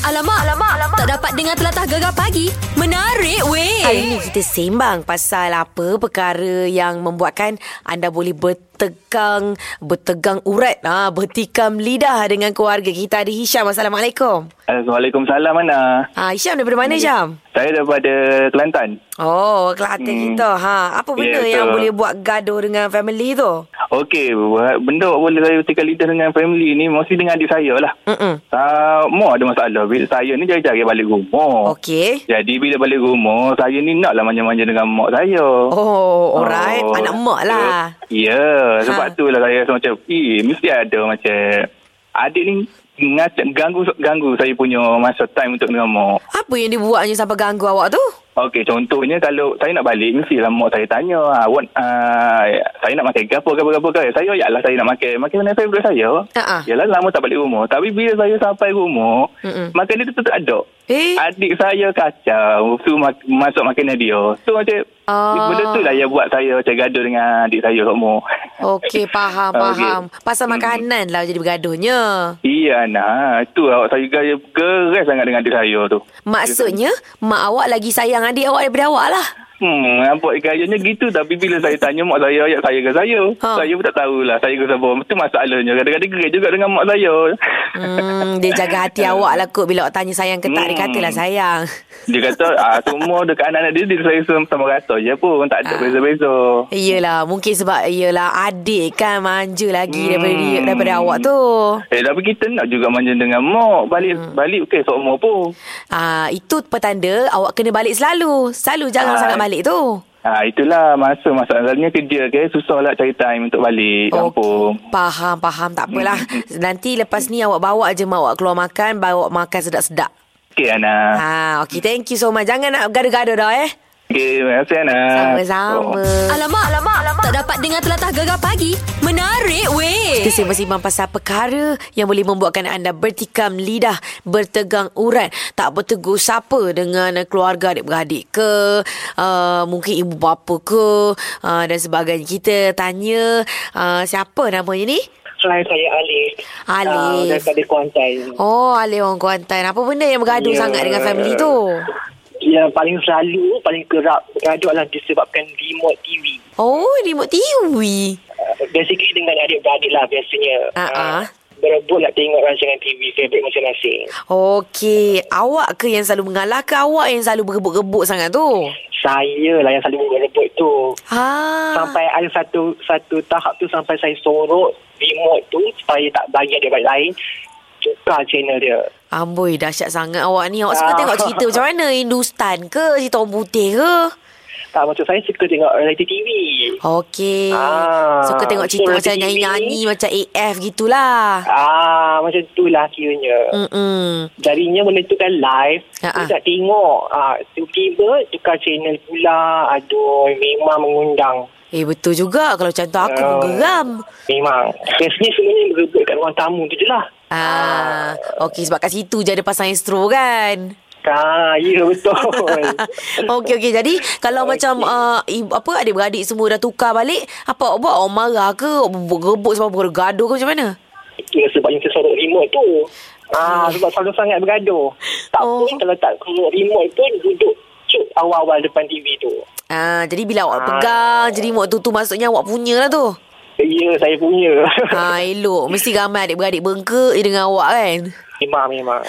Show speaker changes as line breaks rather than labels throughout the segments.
Alamak, alamak, alamak. Tak dapat dengar telatah gegar pagi. Menarik weh.
Hari ni kita sembang pasal apa perkara yang membuatkan anda boleh bertegang, bertegang urat, ha, bertikam lidah dengan keluarga. Kita ada Hisham. Assalamualaikum.
Waalaikumsalam mana?
Ha, Hisham daripada mana Hisham?
Saya daripada Kelantan.
Oh, Kelantan hmm. kita. Ha, apa benda
Ya,
yang boleh buat gaduh dengan family tu?
Okey, benda boleh saya tikal lidah dengan family ni mesti dengan adik saya lah.
Mm-mm.
Uh, ada masalah. Bila saya ni jari-jari balik rumah.
Okey.
Jadi bila balik rumah, saya ni naklah manja-manja dengan mak saya.
Oh, alright.
Oh.
Anak mak lah.
Ya, sebab
Ha.
tu lah saya rasa macam, eh, mesti ada macam, adik ni ngacak, ganggu ganggu saya punya masa time untuk dengan mak.
Apa yang dibuatnya sampai ganggu awak tu?
Okey, contohnya kalau saya nak balik, mestilah mak saya tanya, awak, uh, saya nak makan ke apa, ke apa, ke apa, ke Saya, saya nak makan. Makan mana favourite saya.
Ha-ha.
Yalah, lama tak balik rumah. Tapi bila saya sampai rumah,
Mm-mm.
makan dia tu tak ada.
Eh?
Adik saya kacau, tu mak- masuk makanan dia. So macam,
Ah.
benda tu lah yang buat saya macam gaduh dengan adik saya rumah.
Okey, faham,
Okey.
faham. Pasal makanan lah jadi bergaduhnya.
Iya, nah. Itu awak saya gaya geres sangat dengan adik saya tu.
Maksudnya, mak awak lagi sayang adik awak daripada awak lah.
Hmm, nampak gayanya gitu tapi bila saya tanya mak saya, ayat saya ke saya?
Ha.
Saya pun tak tahulah saya ke siapa. Itu masalahnya. Kadang-kadang gerak juga dengan mak saya.
Hmm, dia jaga hati awak lah kot bila awak tanya sayang ke tak. Dia
Hmm.
katalah sayang.
Dia kata, ah, semua dekat anak-anak dia, dia saya sama, rata je pun. Tak ada
Ah.
beza-beza.
Iyalah, mungkin sebab iyalah adik kan manja lagi
Hmm.
daripada dia, daripada awak tu.
Eh, tapi kita nak juga manja dengan mak. Balik,
Hmm.
balik ke semua pun.
Ah, itu petanda awak kena balik selalu. Selalu jangan
Ah.
sangat balik tu.
Ah, itulah masa masalahnya kerja ke susah lah cari time untuk balik kampung.
Faham, faham. Tak apalah.
Hmm.
Nanti lepas ni awak bawa je mak awak keluar makan, bawa makan sedap-sedap.
Okey Ana.
Ha, okey. Thank you so much. Jangan nak gaduh-gaduh dah eh.
Okey, terima kasih Ana.
Sama-sama.
Alamak, alamak, alamak. Tak dapat dengar telatah gegar pagi. Menarik weh.
Kita sembang-sembang pasal perkara yang boleh membuatkan anda bertikam lidah, bertegang urat, tak bertegur sapa dengan keluarga adik-beradik ke, uh, mungkin ibu bapa ke uh, dan sebagainya. Kita tanya uh, siapa namanya ni?
Hai, saya Alif.
Alif.
Uh, daripada Kuantan.
Oh, Alif orang Kuantan. Apa benda yang bergaduh
Ya.
sangat dengan family tu?
Yang paling selalu, paling kerap bergaduh adalah disebabkan remote TV.
Oh, remote TV.
Uh, basically dengan adik-beradik lah biasanya.
Ah, ah.
berebut nak tengok rancangan TV favourite masing-masing.
Okey, awak ke yang selalu mengalah ke awak yang selalu berebut-rebut sangat tu?
Saya lah yang selalu berebut tu.
Ha.
Sampai ada satu satu tahap tu sampai saya sorok remote tu supaya tak bagi adik-beradik lain tukar channel dia.
Amboi, dahsyat sangat awak ni. Awak suka
Ah.
tengok cerita macam mana? Hindustan ke? Cerita orang putih ke?
Tak macam saya suka tengok reality TV.
Okey.
Ah,
suka tengok cerita
so
macam nyanyi-nyanyi macam AF gitulah.
Ah, macam tu lah kiranya.
Mm-mm.
Jadinya menentukan live
Ha,
uh
ha.
Tak tengok ah, Tiba-tiba Tukar channel pula Aduh Memang mengundang
Eh, betul juga. Kalau macam tu aku pun
Ah.
geram.
Memang Biasanya sebenarnya Berebut kat ruang tamu tu je lah
Ah, okey sebab kat situ je ada pasang astro kan.
Ah, ya betul
okey okey. Jadi kalau okay. macam uh, apa adik-beradik semua dah tukar balik, apa awak buat? Awak marah ke? Awak berebut sebab bergaduh ke macam mana?
Itu sebab yang tersorok remote tu Ah, sebab selalu sangat bergaduh. Tak
Oh.
oh. kalau tak keluar remote pun duduk cuk awal-awal depan TV tu.
Ah, jadi bila awak
Ah.
pegang jadi remote tu tu maksudnya awak punya lah tu.
Ya, saya punya.
Ha, elok. Mesti ramai adik-beradik bengkak je dengan awak kan?
Memang, memang.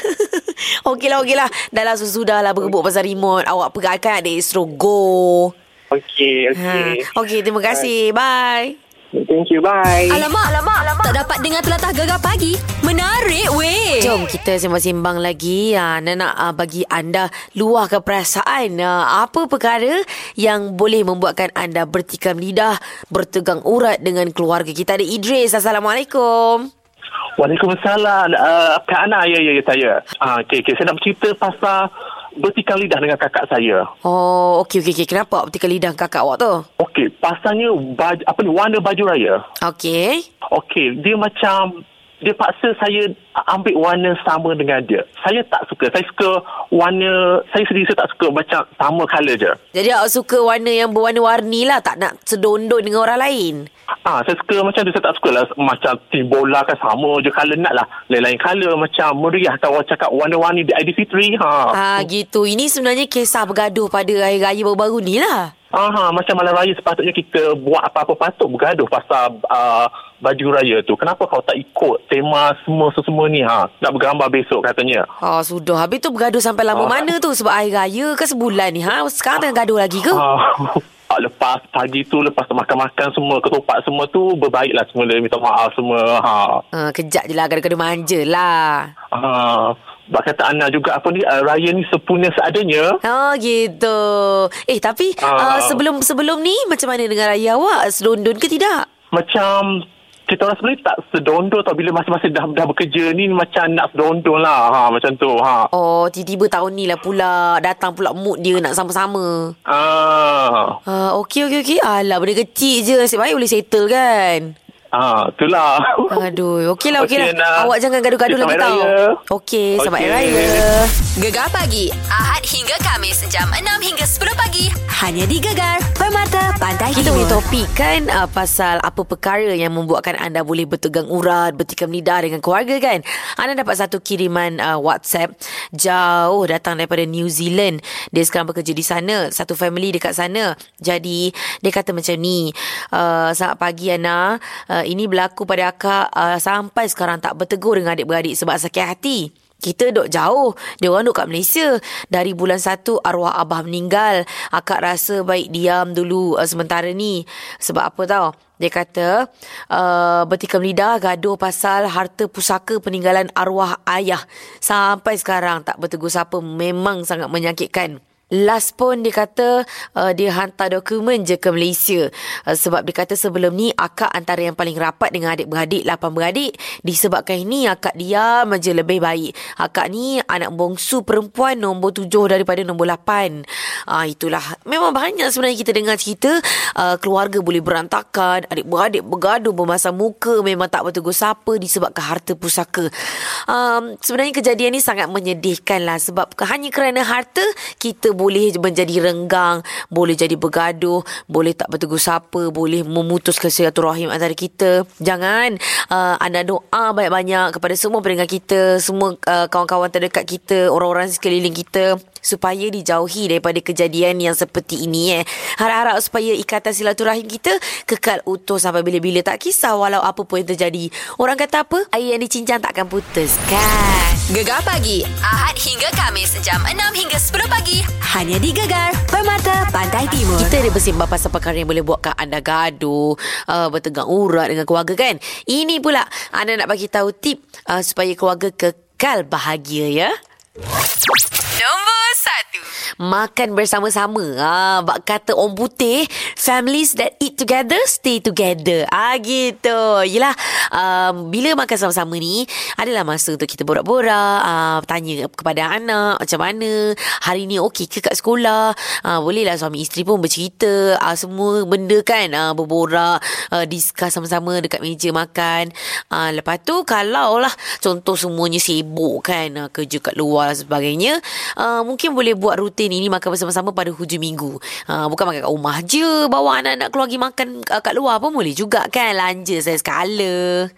okeylah, okeylah. Dah lah sudah lah berebut pasal remote. Awak pegangkan adik Astro Go.
Okey,
Ha.
okey.
Okey, terima kasih. Bye.
Thank you, bye.
Alamak, alamak, alamak. Tak dapat dengar telatah gegar pagi. Menarik weh.
Jom kita sembang-sembang lagi. Ha, Nana nak uh, bagi anda luahkan perasaan. Uh, apa perkara yang boleh membuatkan anda bertikam lidah, bertegang urat dengan keluarga. Kita ada Idris. Assalamualaikum.
Waalaikumsalam. Uh, Kak Ana, ya, ya, ya, saya. Ah, okay, okay. Saya nak bercerita pasal bertikam lidah dengan kakak saya.
Oh, okey, okey, okey. Kenapa awak bertikam lidah kakak awak tu?
Okey, pasalnya baju, apa ni, warna baju raya.
Okey.
Okey, dia macam dia paksa saya ambil warna sama dengan dia. Saya tak suka. Saya suka warna, saya sendiri saya tak suka macam sama colour je.
Jadi awak suka warna yang berwarna-warni lah. Tak nak sedondon dengan orang lain.
Ah, saya suka macam tu. Saya tak suka lah macam tim bola kan sama je colour nak lah. Lain-lain colour macam meriah. Kalau orang cakap warna-warni di Aidilfitri. Ha.
Ah gitu. Ini sebenarnya kisah bergaduh pada hari raya baru-baru ni lah.
Aha, macam malam raya sepatutnya kita buat apa-apa patut bergaduh pasal uh, baju raya tu. Kenapa kau tak ikut tema semua-semua ni ha? Nak bergambar besok katanya.
Ah sudah. Habis tu bergaduh sampai lama
Ah.
mana tu sebab hari raya ke sebulan ni ha? Sekarang tengah gaduh lagi ke?
Ah, lepas pagi tu, lepas makan-makan semua, ketupat semua tu, berbaiklah semula. Minta maaf semua. Ha.
Ah, kejap je lah gaduh-gaduh manja lah.
Ah, bak kata Ana juga apa ni, uh, raya ni sepunya seadanya.
Oh gitu. Eh tapi
Ah.
uh, sebelum sebelum ni macam mana dengan raya awak? Selondon ke tidak?
Macam kita orang sebenarnya tak sedondon tau bila masa-masa dah, dah bekerja ni macam nak sedondon lah ha, macam tu ha.
Oh, tiba-tiba tahun ni lah pula datang pula mood dia nak sama-sama.
Ah,
Uh, okey, okey, okey. Alah, benda kecil je. Nasib baik boleh settle kan?
Ah, itulah.
Aduh, okey lah, okey
Okey,
lah.
Nah.
Awak jangan gaduh-gaduh lagi tau. Okey, selamat
Okey.
Hari Raya.
Gegar pagi Ahad hingga Kamis jam 6 hingga 10 pagi hanya di Gegar Permata Pantai
Kita punya
Timur.
topik kan uh, pasal apa perkara yang membuatkan anda boleh bertegang urat, bertikam lidah dengan keluarga kan. Anda dapat satu kiriman uh, WhatsApp jauh datang daripada New Zealand. Dia sekarang bekerja di sana, satu family dekat sana. Jadi dia kata macam ni, uh, selamat pagi Ana, uh, ini berlaku pada akak uh, sampai sekarang tak bertegur dengan adik-beradik sebab sakit hati. Kita duk jauh. Dia orang duk kat Malaysia. Dari bulan satu arwah abah meninggal. Akak rasa baik diam dulu uh, sementara ni. Sebab apa tau? Dia kata uh, bertikam lidah gaduh pasal harta pusaka peninggalan arwah ayah. Sampai sekarang tak bertegur siapa. Memang sangat menyakitkan. Last pun dia kata uh, dia hantar dokumen je ke Malaysia. Uh, sebab dia kata sebelum ni akak antara yang paling rapat dengan adik-beradik, lapan beradik. Disebabkan ini akak diam je lebih baik. Akak ni anak bongsu perempuan nombor tujuh daripada nombor lapan. Uh, itulah. Memang banyak sebenarnya kita dengar cerita uh, keluarga boleh berantakan, adik-beradik bergaduh bermasam muka, memang tak bertegur siapa disebabkan harta pusaka. Um, sebenarnya kejadian ni sangat menyedihkan lah sebab hanya kerana harta kita boleh menjadi renggang, boleh jadi bergaduh, boleh tak bertegur siapa, boleh memutuskan silaturahim antara kita. Jangan uh, anda doa banyak-banyak kepada semua pendengar kita, semua uh, kawan-kawan terdekat kita, orang-orang sekeliling kita supaya dijauhi daripada kejadian yang seperti ini eh. Harap-harap supaya ikatan silaturahim kita kekal utuh sampai bila-bila tak kisah walau apa pun yang terjadi. Orang kata apa? Air yang dicincang takkan putus kan?
Gegar pagi Ahad hingga Kamis jam 6 hingga 10 pagi hanya di Gegar Permata Pantai Timur.
Kita ada bersimbah pasal perkara yang boleh buatkan anda gaduh, uh, bertegang urat dengan keluarga kan. Ini pula anda nak bagi tahu tip uh, supaya keluarga kekal bahagia ya.
Nombor 1
Makan bersama-sama. Ah, bak kata orang putih, families that eat together stay together. Ah gitu. Yelah, um, bila makan sama-sama ni, adalah masa untuk kita borak-borak, uh, tanya kepada anak macam mana, hari ni okey ke kat sekolah. Uh, bolehlah suami isteri pun bercerita, uh, semua benda kan, uh, berborak, uh, discuss sama-sama dekat meja makan. Uh, lepas tu kalau lah contoh semuanya sibuk kan, uh, kerja kat luar dan sebagainya, uh, mungkin boleh buat rutin ini makan bersama-sama pada hujung minggu. Uh, bukan makan kat rumah je, bawa anak-anak keluar pergi makan uh, kat luar pun boleh juga kan, lanja saya sekala.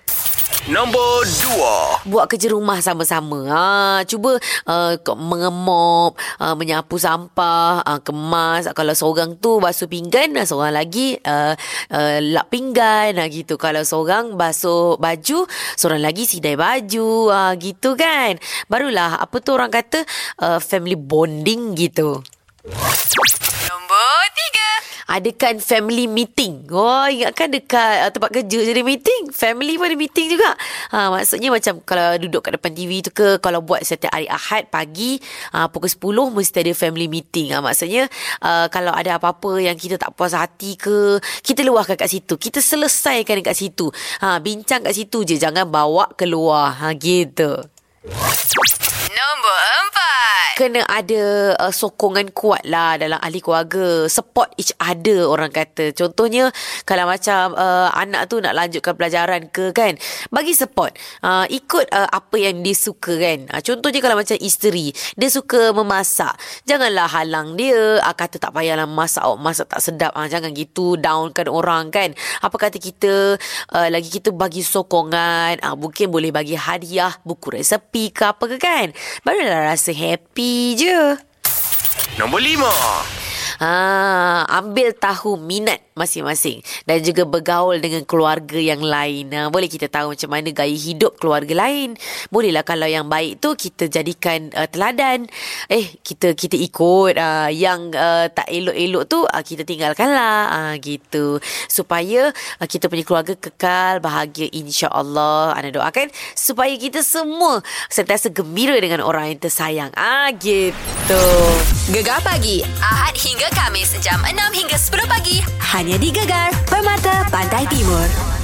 Nombor 2
Buat kerja rumah sama-sama. Ha, cuba uh, mengemop, uh, menyapu sampah, uh, kemas. Kalau seorang tu basuh pinggan, seorang lagi uh, uh, lap pinggan. Uh, gitu. Kalau seorang basuh baju, seorang lagi sidai baju. Uh, gitu kan. Barulah apa tu orang kata uh, family bonding gitu.
Nombor 3
Adakan family meeting. Oh, ingatkan dekat uh, tempat kerja jadi meeting. Family pun ada meeting juga. Ha, maksudnya macam kalau duduk kat depan TV tu ke, kalau buat setiap hari Ahad pagi, uh, pukul 10 mesti ada family meeting. Ha, maksudnya uh, kalau ada apa-apa yang kita tak puas hati ke, kita luahkan kat situ. Kita selesaikan kat situ. Ha, bincang kat situ je. Jangan bawa keluar. Ha, gitu.
Nombor 4
kena ada uh, sokongan kuat lah dalam ahli keluarga. Support each other orang kata. Contohnya kalau macam uh, anak tu nak lanjutkan pelajaran ke kan. Bagi support. Uh, ikut uh, apa yang dia suka kan. Uh, contohnya kalau macam isteri. Dia suka memasak. Janganlah halang dia. Uh, kata tak payahlah masak. Oh, masak tak sedap. Uh, jangan gitu downkan orang kan. Apa kata kita uh, lagi kita bagi sokongan. Uh, mungkin boleh bagi hadiah buku resepi ke apa ke kan. Barulah rasa happy je.
Nombor lima.
Ha, ambil tahu minat masing-masing dan juga bergaul dengan keluarga yang lain. Ha, boleh kita tahu macam mana gaya hidup keluarga lain. Bolehlah kalau yang baik tu kita jadikan uh, teladan. Eh, kita kita ikut uh, yang uh, tak elok-elok tu uh, kita tinggalkanlah. Uh, gitu. Supaya uh, kita punya keluarga kekal bahagia insya-Allah. Ana doakan supaya kita semua sentiasa gembira dengan orang yang tersayang. Ah gitu.
Gegar pagi Ahad hingga Kamis jam 6 hingga 10 pagi hanya di Gegar Permata Pantai Timur.